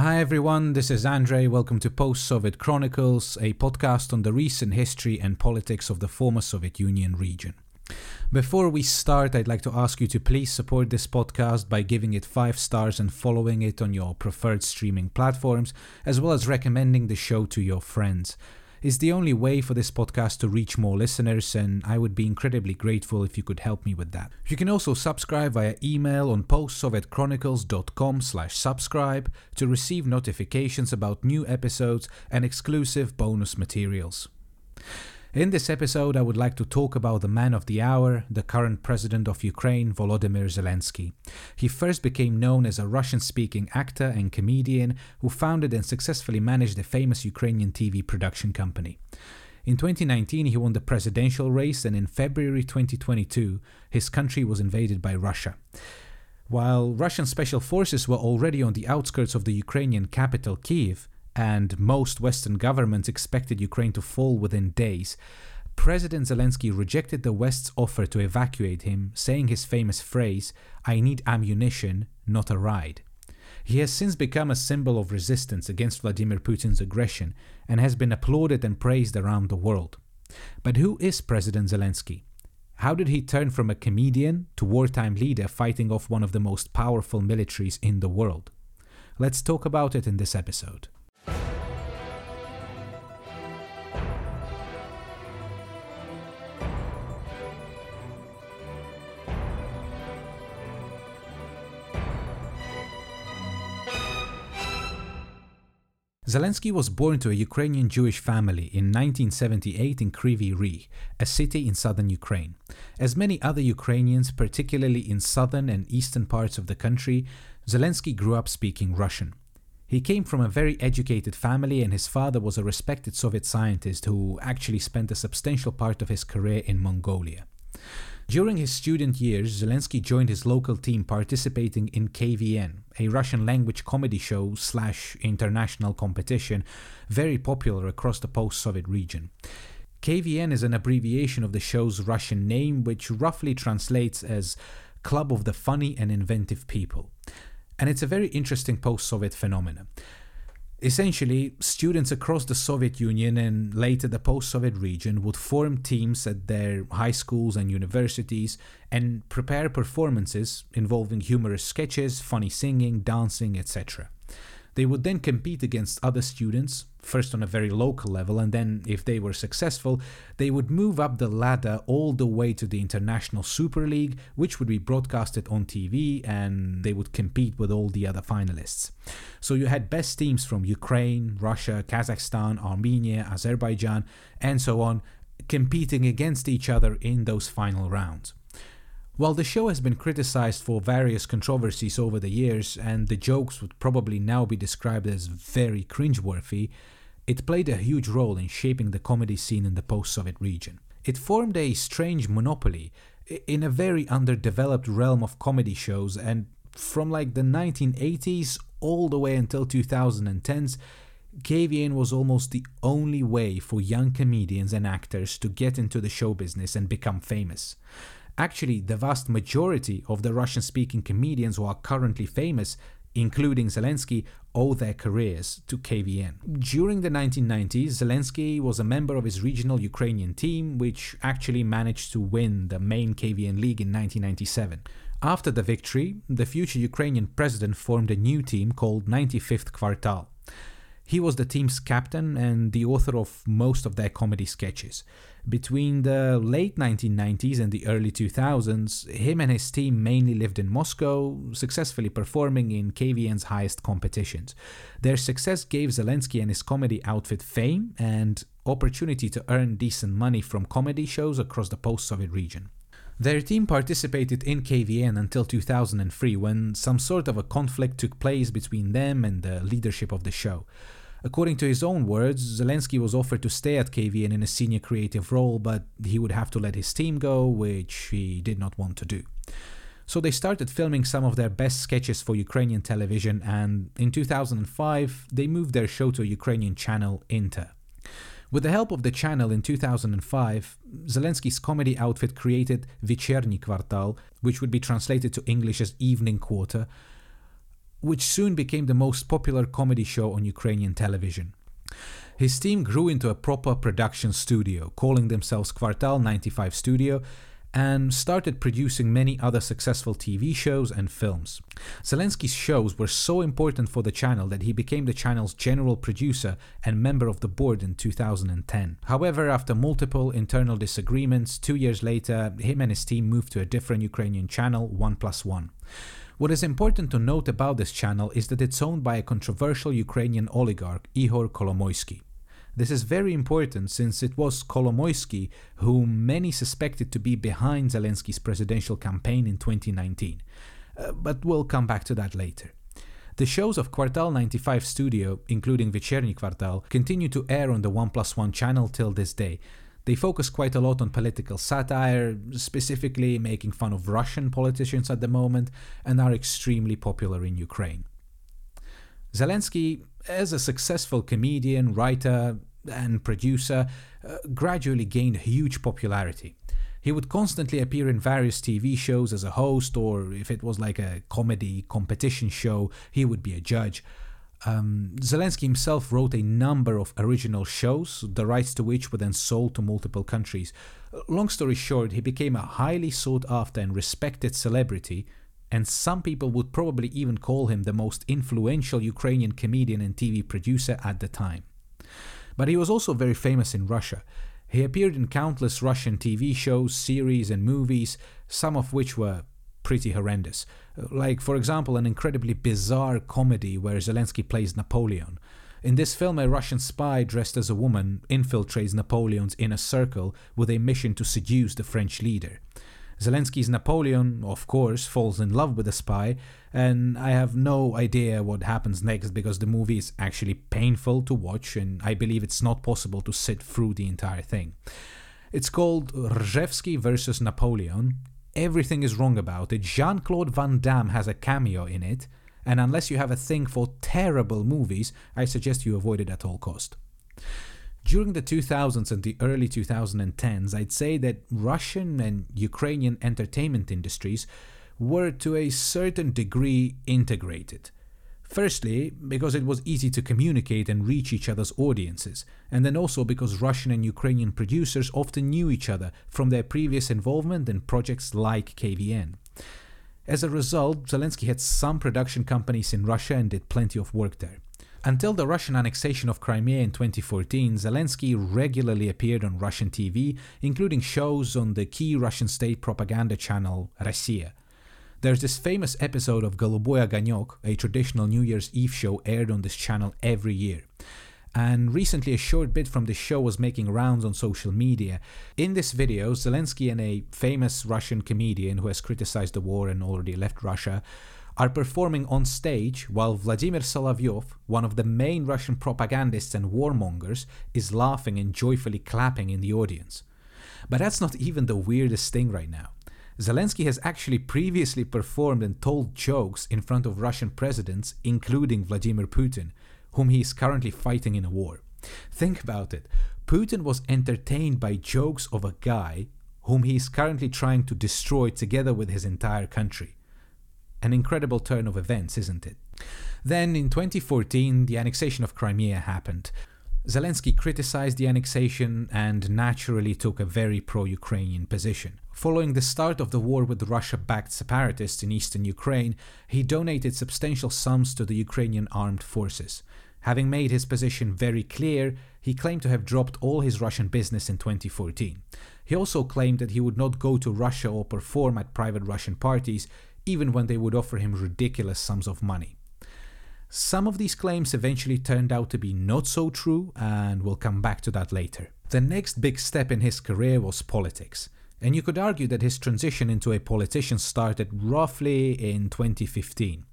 Hi everyone, this is Andrei. Welcome to Post Soviet Chronicles, a podcast on the recent history and politics of the former Soviet Union region. Before we start, I'd like to ask you to please support this podcast by giving it 5 stars and following it on your preferred streaming platforms, as well as recommending the show to your friends is the only way for this podcast to reach more listeners, and I would be incredibly grateful if you could help me with that. You can also subscribe via email on postsovietchronicles.com slash subscribe to receive notifications about new episodes and exclusive bonus materials. In this episode, I would like to talk about the man of the hour, the current president of Ukraine, Volodymyr Zelensky. He first became known as a Russian speaking actor and comedian who founded and successfully managed a famous Ukrainian TV production company. In 2019, he won the presidential race, and in February 2022, his country was invaded by Russia. While Russian special forces were already on the outskirts of the Ukrainian capital, Kyiv, and most Western governments expected Ukraine to fall within days, President Zelensky rejected the West's offer to evacuate him, saying his famous phrase, I need ammunition, not a ride. He has since become a symbol of resistance against Vladimir Putin's aggression and has been applauded and praised around the world. But who is President Zelensky? How did he turn from a comedian to wartime leader fighting off one of the most powerful militaries in the world? Let's talk about it in this episode. Zelensky was born to a Ukrainian Jewish family in 1978 in Kryvyi Rih, a city in southern Ukraine. As many other Ukrainians, particularly in southern and eastern parts of the country, Zelensky grew up speaking Russian. He came from a very educated family, and his father was a respected Soviet scientist who actually spent a substantial part of his career in Mongolia. During his student years, Zelensky joined his local team participating in KVN, a Russian language comedy show slash international competition very popular across the post-Soviet region. KVN is an abbreviation of the show's Russian name, which roughly translates as Club of the Funny and Inventive People. And it's a very interesting post Soviet phenomenon. Essentially, students across the Soviet Union and later the post Soviet region would form teams at their high schools and universities and prepare performances involving humorous sketches, funny singing, dancing, etc. They would then compete against other students, first on a very local level, and then, if they were successful, they would move up the ladder all the way to the International Super League, which would be broadcasted on TV, and they would compete with all the other finalists. So you had best teams from Ukraine, Russia, Kazakhstan, Armenia, Azerbaijan, and so on competing against each other in those final rounds. While the show has been criticized for various controversies over the years, and the jokes would probably now be described as very cringeworthy, it played a huge role in shaping the comedy scene in the post Soviet region. It formed a strange monopoly in a very underdeveloped realm of comedy shows, and from like the 1980s all the way until 2010s, KVN was almost the only way for young comedians and actors to get into the show business and become famous. Actually, the vast majority of the Russian speaking comedians who are currently famous, including Zelensky, owe their careers to KVN. During the 1990s, Zelensky was a member of his regional Ukrainian team, which actually managed to win the main KVN league in 1997. After the victory, the future Ukrainian president formed a new team called 95th Kvartal. He was the team's captain and the author of most of their comedy sketches. Between the late 1990s and the early 2000s, him and his team mainly lived in Moscow, successfully performing in KVN's highest competitions. Their success gave Zelensky and his comedy outfit fame and opportunity to earn decent money from comedy shows across the post Soviet region. Their team participated in KVN until 2003 when some sort of a conflict took place between them and the leadership of the show. According to his own words, Zelensky was offered to stay at KVN in a senior creative role, but he would have to let his team go, which he did not want to do. So they started filming some of their best sketches for Ukrainian television, and in 2005, they moved their show to Ukrainian channel Inter. With the help of the channel in 2005, Zelensky's comedy outfit created Vecherniy Kvartal, which would be translated to English as Evening Quarter, which soon became the most popular comedy show on Ukrainian television. His team grew into a proper production studio, calling themselves Kvartal 95 Studio, and started producing many other successful TV shows and films. Zelensky's shows were so important for the channel that he became the channel's general producer and member of the board in 2010. However, after multiple internal disagreements, two years later, him and his team moved to a different Ukrainian channel, One Plus One. What is important to note about this channel is that it's owned by a controversial Ukrainian oligarch, Ihor Kolomoisky. This is very important since it was Kolomoisky whom many suspected to be behind Zelensky's presidential campaign in 2019. Uh, but we'll come back to that later. The shows of Kvartal 95 Studio, including Vecherniy Kvartal, continue to air on the 1 Plus 1 channel till this day, they focus quite a lot on political satire, specifically making fun of Russian politicians at the moment, and are extremely popular in Ukraine. Zelensky, as a successful comedian, writer, and producer, uh, gradually gained huge popularity. He would constantly appear in various TV shows as a host, or if it was like a comedy competition show, he would be a judge. Um, Zelensky himself wrote a number of original shows, the rights to which were then sold to multiple countries. Long story short, he became a highly sought after and respected celebrity, and some people would probably even call him the most influential Ukrainian comedian and TV producer at the time. But he was also very famous in Russia. He appeared in countless Russian TV shows, series, and movies, some of which were pretty horrendous. Like, for example, an incredibly bizarre comedy where Zelensky plays Napoleon. In this film, a Russian spy dressed as a woman infiltrates Napoleon's inner circle with a mission to seduce the French leader. Zelensky's Napoleon, of course, falls in love with the spy, and I have no idea what happens next because the movie is actually painful to watch, and I believe it's not possible to sit through the entire thing. It's called Rzhevsky versus Napoleon. Everything is wrong about it. Jean Claude Van Damme has a cameo in it, and unless you have a thing for terrible movies, I suggest you avoid it at all cost. During the 2000s and the early 2010s, I'd say that Russian and Ukrainian entertainment industries were to a certain degree integrated. Firstly, because it was easy to communicate and reach each other's audiences, and then also because Russian and Ukrainian producers often knew each other from their previous involvement in projects like KVN. As a result, Zelensky had some production companies in Russia and did plenty of work there. Until the Russian annexation of Crimea in 2014, Zelensky regularly appeared on Russian TV, including shows on the key Russian state propaganda channel Rossiya. There's this famous episode of Goluboy Ogonyok, a traditional New Year's Eve show aired on this channel every year. And recently, a short bit from the show was making rounds on social media. In this video, Zelensky and a famous Russian comedian who has criticized the war and already left Russia are performing on stage while Vladimir Solovyov, one of the main Russian propagandists and warmongers, is laughing and joyfully clapping in the audience. But that's not even the weirdest thing right now. Zelensky has actually previously performed and told jokes in front of Russian presidents, including Vladimir Putin, whom he is currently fighting in a war. Think about it. Putin was entertained by jokes of a guy whom he is currently trying to destroy together with his entire country. An incredible turn of events, isn't it? Then, in 2014, the annexation of Crimea happened. Zelensky criticized the annexation and naturally took a very pro Ukrainian position. Following the start of the war with Russia backed separatists in eastern Ukraine, he donated substantial sums to the Ukrainian armed forces. Having made his position very clear, he claimed to have dropped all his Russian business in 2014. He also claimed that he would not go to Russia or perform at private Russian parties even when they would offer him ridiculous sums of money. Some of these claims eventually turned out to be not so true, and we'll come back to that later. The next big step in his career was politics, and you could argue that his transition into a politician started roughly in 2015.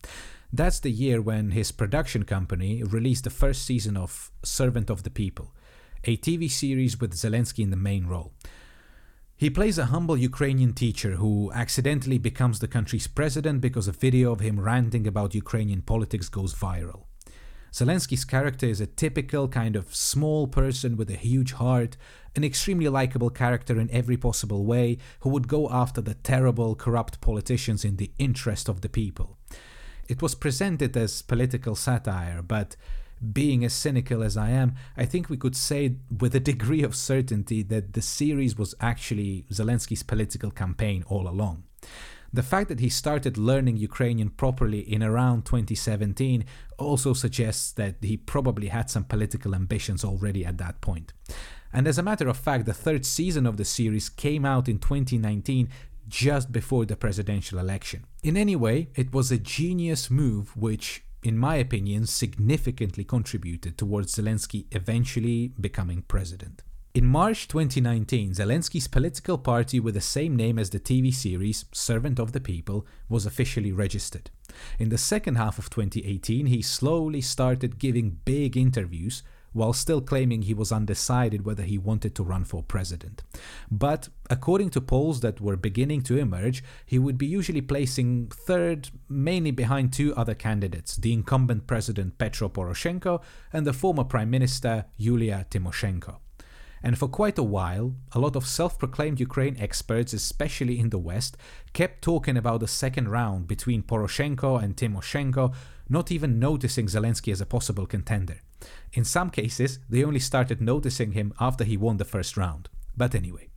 That's the year when his production company released the first season of Servant of the People, a TV series with Zelensky in the main role. He plays a humble Ukrainian teacher who accidentally becomes the country's president because a video of him ranting about Ukrainian politics goes viral. Zelensky's character is a typical kind of small person with a huge heart, an extremely likable character in every possible way who would go after the terrible, corrupt politicians in the interest of the people. It was presented as political satire, but being as cynical as I am, I think we could say with a degree of certainty that the series was actually Zelensky's political campaign all along. The fact that he started learning Ukrainian properly in around 2017 also suggests that he probably had some political ambitions already at that point. And as a matter of fact, the third season of the series came out in 2019 just before the presidential election. In any way, it was a genius move which, in my opinion, significantly contributed towards Zelensky eventually becoming president. In March 2019, Zelensky's political party with the same name as the TV series, Servant of the People, was officially registered. In the second half of 2018, he slowly started giving big interviews while still claiming he was undecided whether he wanted to run for president. But according to polls that were beginning to emerge, he would be usually placing third, mainly behind two other candidates the incumbent president Petro Poroshenko and the former prime minister Yulia Tymoshenko. And for quite a while, a lot of self proclaimed Ukraine experts, especially in the West, kept talking about the second round between Poroshenko and Tymoshenko, not even noticing Zelensky as a possible contender. In some cases, they only started noticing him after he won the first round. But anyway.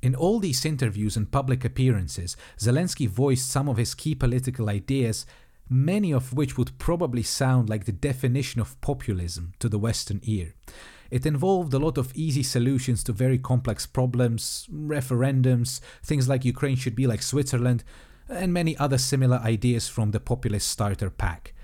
In all these interviews and public appearances, Zelensky voiced some of his key political ideas, many of which would probably sound like the definition of populism to the Western ear. It involved a lot of easy solutions to very complex problems, referendums, things like Ukraine should be like Switzerland, and many other similar ideas from the populist starter pack.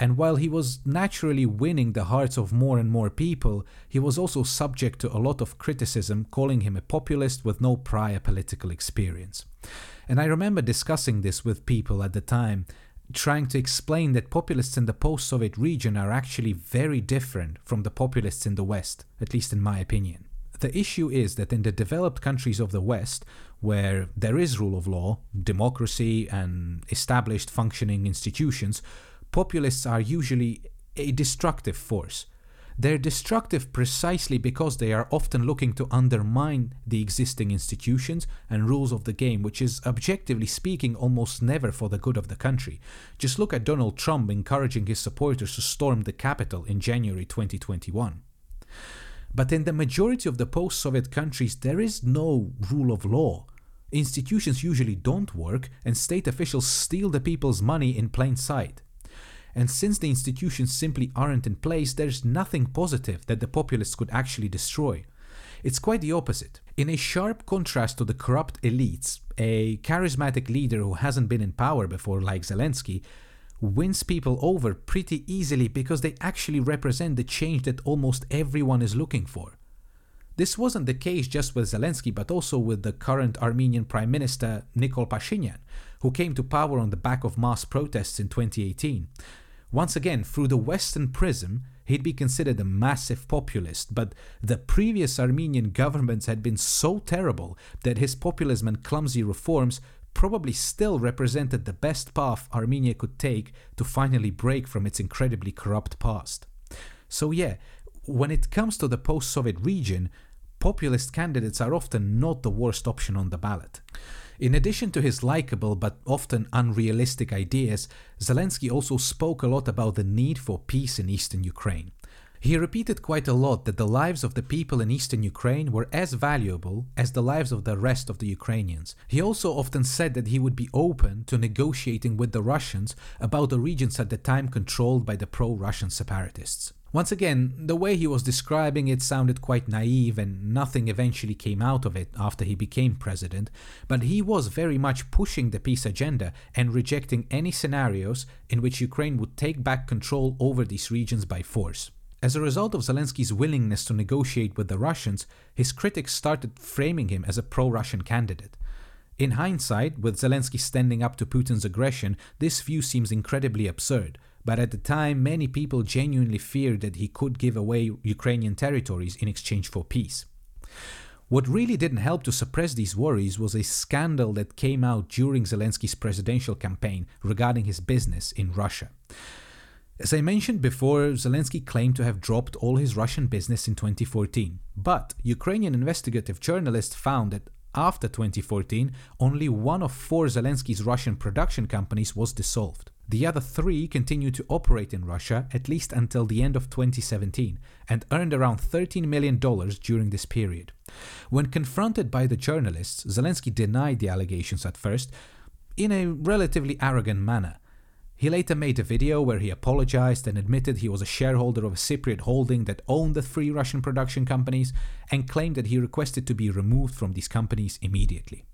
And while he was naturally winning the hearts of more and more people, he was also subject to a lot of criticism, calling him a populist with no prior political experience. And I remember discussing this with people at the time, trying to explain that populists in the post Soviet region are actually very different from the populists in the West, at least in my opinion. The issue is that in the developed countries of the West, where there is rule of law, democracy, and established functioning institutions, populists are usually a destructive force. They're destructive precisely because they are often looking to undermine the existing institutions and rules of the game, which is, objectively speaking, almost never for the good of the country. Just look at Donald Trump encouraging his supporters to storm the Capitol in January 2021. But in the majority of the post Soviet countries, there is no rule of law. Institutions usually don't work, and state officials steal the people's money in plain sight. And since the institutions simply aren't in place, there's nothing positive that the populists could actually destroy. It's quite the opposite. In a sharp contrast to the corrupt elites, a charismatic leader who hasn't been in power before, like Zelensky, wins people over pretty easily because they actually represent the change that almost everyone is looking for. This wasn't the case just with Zelensky, but also with the current Armenian Prime Minister Nikol Pashinyan, who came to power on the back of mass protests in 2018. Once again, through the Western prism, he'd be considered a massive populist, but the previous Armenian governments had been so terrible that his populism and clumsy reforms probably still represented the best path Armenia could take to finally break from its incredibly corrupt past. So, yeah, when it comes to the post Soviet region, populist candidates are often not the worst option on the ballot. In addition to his likable but often unrealistic ideas, Zelensky also spoke a lot about the need for peace in eastern Ukraine. He repeated quite a lot that the lives of the people in eastern Ukraine were as valuable as the lives of the rest of the Ukrainians. He also often said that he would be open to negotiating with the Russians about the regions at the time controlled by the pro Russian separatists. Once again, the way he was describing it sounded quite naive and nothing eventually came out of it after he became president, but he was very much pushing the peace agenda and rejecting any scenarios in which Ukraine would take back control over these regions by force. As a result of Zelensky's willingness to negotiate with the Russians, his critics started framing him as a pro Russian candidate. In hindsight, with Zelensky standing up to Putin's aggression, this view seems incredibly absurd but at the time many people genuinely feared that he could give away Ukrainian territories in exchange for peace. What really didn't help to suppress these worries was a scandal that came out during Zelensky's presidential campaign regarding his business in Russia. As I mentioned before, Zelensky claimed to have dropped all his Russian business in 2014, but Ukrainian investigative journalists found that after 2014, only one of four Zelensky's Russian production companies was dissolved. The other three continued to operate in Russia at least until the end of 2017 and earned around $13 million during this period. When confronted by the journalists, Zelensky denied the allegations at first in a relatively arrogant manner. He later made a video where he apologized and admitted he was a shareholder of a Cypriot holding that owned the three Russian production companies and claimed that he requested to be removed from these companies immediately.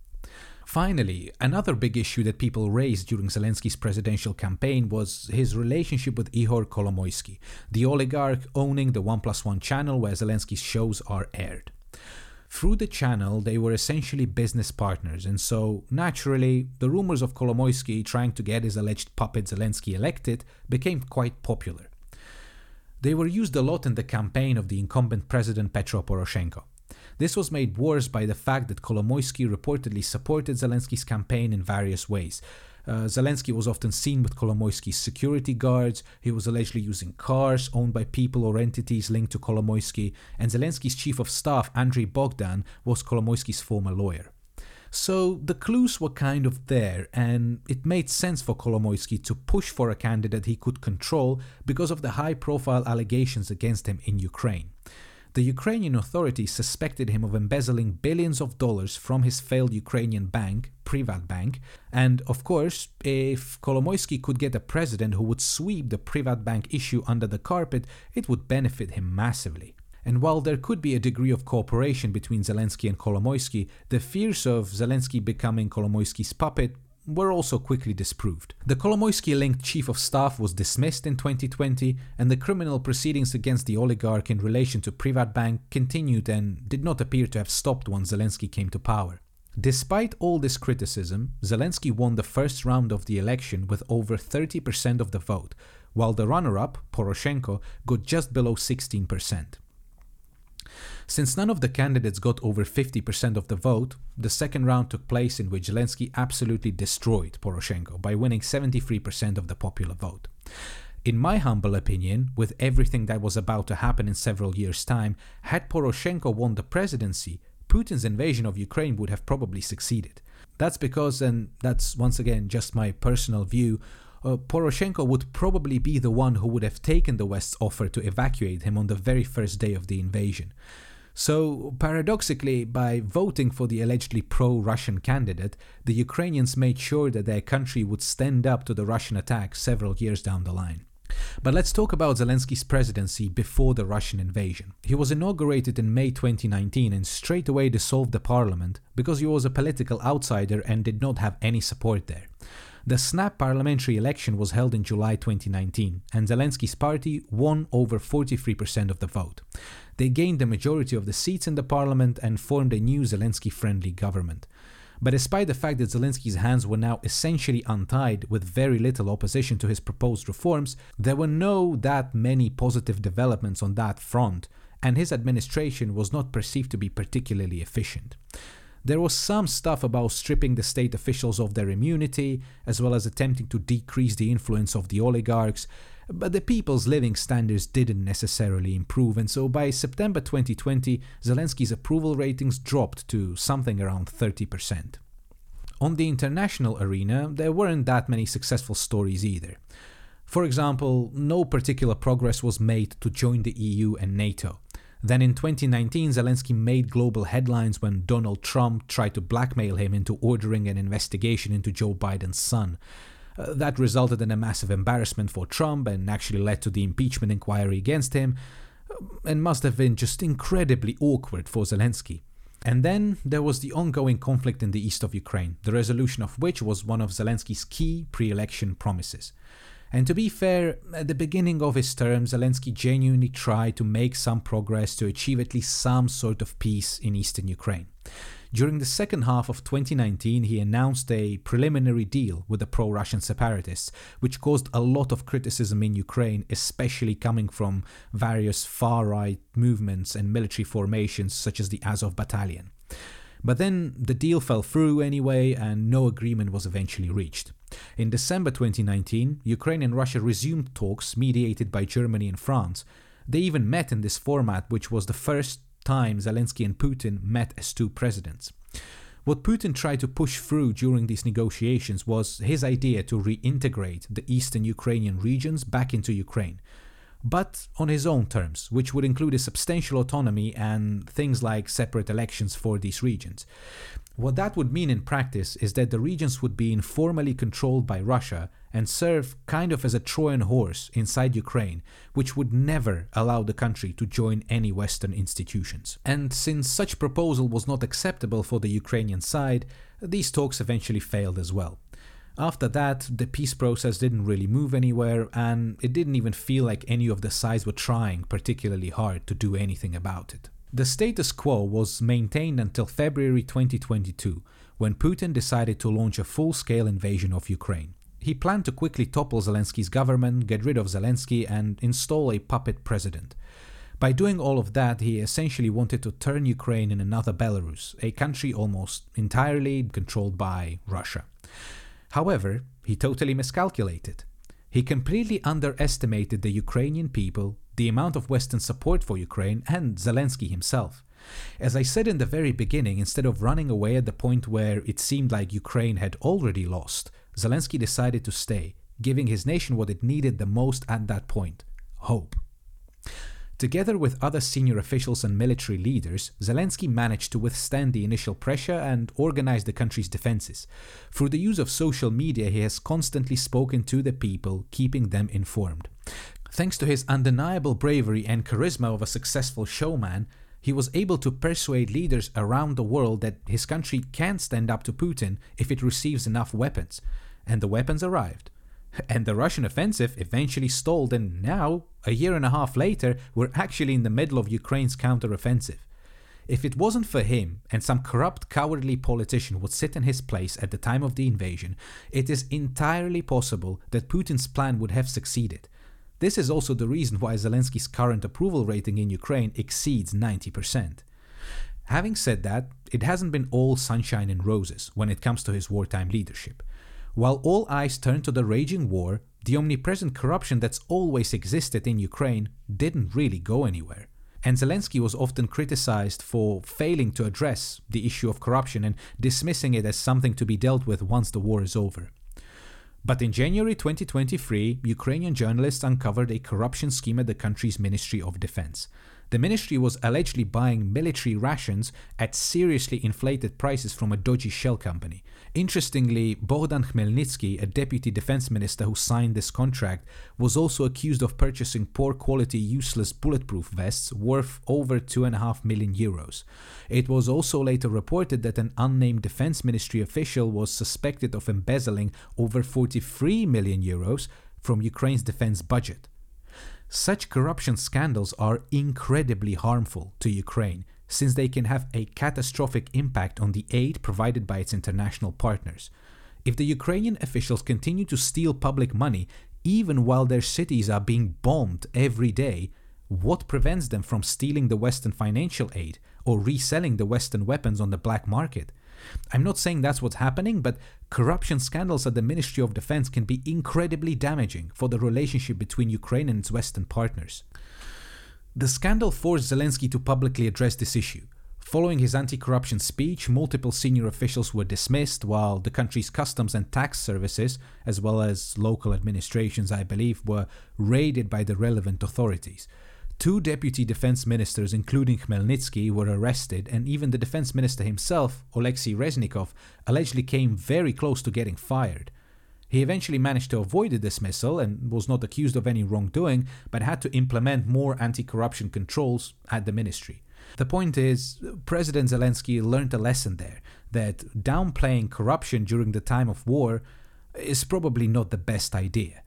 Finally, another big issue that people raised during Zelensky's presidential campaign was his relationship with Ihor Kolomoisky, the oligarch owning the One Plus One channel where Zelensky's shows are aired. Through the channel, they were essentially business partners, and so, naturally, the rumors of Kolomoisky trying to get his alleged puppet Zelensky elected became quite popular. They were used a lot in the campaign of the incumbent president Petro Poroshenko. This was made worse by the fact that Kolomoisky reportedly supported Zelensky's campaign in various ways. Uh, Zelensky was often seen with Kolomoisky's security guards. He was allegedly using cars owned by people or entities linked to Kolomoisky, and Zelensky's chief of staff, Andrei Bogdan, was Kolomoisky's former lawyer. So the clues were kind of there, and it made sense for Kolomoisky to push for a candidate he could control because of the high profile allegations against him in Ukraine the Ukrainian authorities suspected him of embezzling billions of dollars from his failed Ukrainian bank, Privatbank, and of course, if Kolomoisky could get a president who would sweep the Privatbank issue under the carpet, it would benefit him massively. And while there could be a degree of cooperation between Zelensky and Kolomoisky, the fears of Zelensky becoming Kolomoisky's puppet were also quickly disproved. The Kolomoisky linked chief of staff was dismissed in 2020, and the criminal proceedings against the oligarch in relation to Privatbank continued and did not appear to have stopped once Zelensky came to power. Despite all this criticism, Zelensky won the first round of the election with over 30% of the vote, while the runner up, Poroshenko, got just below 16%. Since none of the candidates got over 50% of the vote, the second round took place in which Zelensky absolutely destroyed Poroshenko by winning 73% of the popular vote. In my humble opinion, with everything that was about to happen in several years' time, had Poroshenko won the presidency, Putin's invasion of Ukraine would have probably succeeded. That's because, and that's once again just my personal view, uh, Poroshenko would probably be the one who would have taken the West's offer to evacuate him on the very first day of the invasion. So, paradoxically, by voting for the allegedly pro Russian candidate, the Ukrainians made sure that their country would stand up to the Russian attack several years down the line. But let's talk about Zelensky's presidency before the Russian invasion. He was inaugurated in May 2019 and straight away dissolved the parliament because he was a political outsider and did not have any support there. The snap parliamentary election was held in July 2019, and Zelensky's party won over 43% of the vote. They gained the majority of the seats in the parliament and formed a new Zelensky friendly government. But despite the fact that Zelensky's hands were now essentially untied with very little opposition to his proposed reforms, there were no that many positive developments on that front, and his administration was not perceived to be particularly efficient. There was some stuff about stripping the state officials of their immunity, as well as attempting to decrease the influence of the oligarchs, but the people's living standards didn't necessarily improve, and so by September 2020, Zelensky's approval ratings dropped to something around 30%. On the international arena, there weren't that many successful stories either. For example, no particular progress was made to join the EU and NATO. Then in 2019, Zelensky made global headlines when Donald Trump tried to blackmail him into ordering an investigation into Joe Biden's son. Uh, that resulted in a massive embarrassment for Trump and actually led to the impeachment inquiry against him, uh, and must have been just incredibly awkward for Zelensky. And then there was the ongoing conflict in the east of Ukraine, the resolution of which was one of Zelensky's key pre election promises. And to be fair, at the beginning of his term, Zelensky genuinely tried to make some progress to achieve at least some sort of peace in eastern Ukraine. During the second half of 2019, he announced a preliminary deal with the pro Russian separatists, which caused a lot of criticism in Ukraine, especially coming from various far right movements and military formations such as the Azov Battalion. But then the deal fell through anyway, and no agreement was eventually reached. In December 2019, Ukraine and Russia resumed talks mediated by Germany and France. They even met in this format, which was the first time Zelensky and Putin met as two presidents. What Putin tried to push through during these negotiations was his idea to reintegrate the eastern Ukrainian regions back into Ukraine, but on his own terms, which would include a substantial autonomy and things like separate elections for these regions. What that would mean in practice is that the regions would be informally controlled by Russia and serve kind of as a Trojan horse inside Ukraine, which would never allow the country to join any Western institutions. And since such proposal was not acceptable for the Ukrainian side, these talks eventually failed as well. After that, the peace process didn't really move anywhere, and it didn't even feel like any of the sides were trying particularly hard to do anything about it. The status quo was maintained until February 2022, when Putin decided to launch a full scale invasion of Ukraine. He planned to quickly topple Zelensky's government, get rid of Zelensky, and install a puppet president. By doing all of that, he essentially wanted to turn Ukraine in another Belarus, a country almost entirely controlled by Russia. However, he totally miscalculated. He completely underestimated the Ukrainian people, the amount of Western support for Ukraine, and Zelensky himself. As I said in the very beginning, instead of running away at the point where it seemed like Ukraine had already lost, Zelensky decided to stay, giving his nation what it needed the most at that point hope. Together with other senior officials and military leaders, Zelensky managed to withstand the initial pressure and organize the country's defenses. Through the use of social media, he has constantly spoken to the people, keeping them informed. Thanks to his undeniable bravery and charisma of a successful showman, he was able to persuade leaders around the world that his country can stand up to Putin if it receives enough weapons. And the weapons arrived. And the Russian offensive eventually stalled, and now, a year and a half later, we're actually in the middle of Ukraine's counteroffensive. If it wasn't for him and some corrupt, cowardly politician would sit in his place at the time of the invasion, it is entirely possible that Putin's plan would have succeeded. This is also the reason why Zelensky's current approval rating in Ukraine exceeds 90%. Having said that, it hasn't been all sunshine and roses when it comes to his wartime leadership. While all eyes turned to the raging war, the omnipresent corruption that's always existed in Ukraine didn't really go anywhere. And Zelensky was often criticized for failing to address the issue of corruption and dismissing it as something to be dealt with once the war is over. But in January 2023, Ukrainian journalists uncovered a corruption scheme at the country's Ministry of Defense. The ministry was allegedly buying military rations at seriously inflated prices from a dodgy shell company. Interestingly, Bogdan Khmelnytsky, a deputy defense minister who signed this contract, was also accused of purchasing poor quality, useless bulletproof vests worth over 2.5 million euros. It was also later reported that an unnamed defense ministry official was suspected of embezzling over 43 million euros from Ukraine's defense budget. Such corruption scandals are incredibly harmful to Ukraine since they can have a catastrophic impact on the aid provided by its international partners. If the Ukrainian officials continue to steal public money even while their cities are being bombed every day, what prevents them from stealing the Western financial aid or reselling the Western weapons on the black market? I'm not saying that's what's happening, but corruption scandals at the Ministry of Defense can be incredibly damaging for the relationship between Ukraine and its Western partners. The scandal forced Zelensky to publicly address this issue. Following his anti corruption speech, multiple senior officials were dismissed, while the country's customs and tax services, as well as local administrations, I believe, were raided by the relevant authorities. Two deputy defense ministers, including Khmelnytsky, were arrested, and even the defense minister himself, Oleksiy Reznikov, allegedly came very close to getting fired. He eventually managed to avoid a dismissal and was not accused of any wrongdoing, but had to implement more anti corruption controls at the ministry. The point is, President Zelensky learned a lesson there that downplaying corruption during the time of war is probably not the best idea.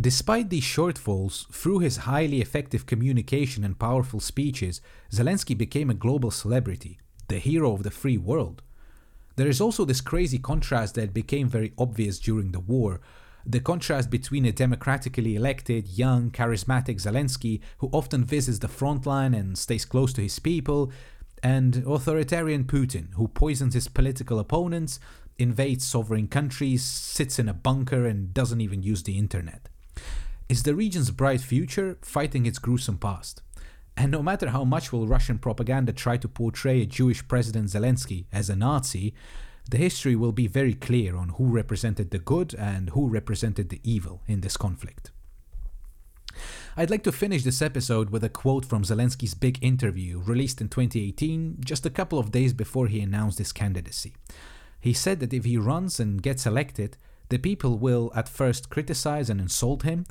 Despite these shortfalls, through his highly effective communication and powerful speeches, Zelensky became a global celebrity, the hero of the free world. There is also this crazy contrast that became very obvious during the war. The contrast between a democratically elected, young, charismatic Zelensky, who often visits the front line and stays close to his people, and authoritarian Putin, who poisons his political opponents, invades sovereign countries, sits in a bunker, and doesn't even use the internet. Is the region's bright future fighting its gruesome past? And no matter how much will Russian propaganda try to portray a Jewish President Zelensky as a Nazi, the history will be very clear on who represented the good and who represented the evil in this conflict. I'd like to finish this episode with a quote from Zelensky's big interview released in 2018, just a couple of days before he announced his candidacy. He said that if he runs and gets elected, the people will at first criticize and insult him,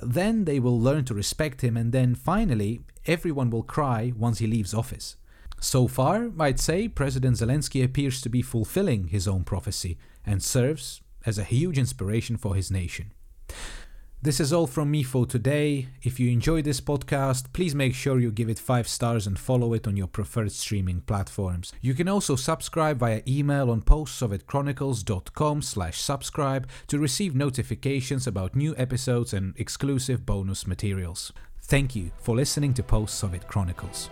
then they will learn to respect him, and then finally, everyone will cry once he leaves office. So far, I'd say President Zelensky appears to be fulfilling his own prophecy and serves as a huge inspiration for his nation. This is all from me for today. If you enjoyed this podcast, please make sure you give it 5 stars and follow it on your preferred streaming platforms. You can also subscribe via email on postsovietchronicles.com slash subscribe to receive notifications about new episodes and exclusive bonus materials. Thank you for listening to Post Soviet Chronicles.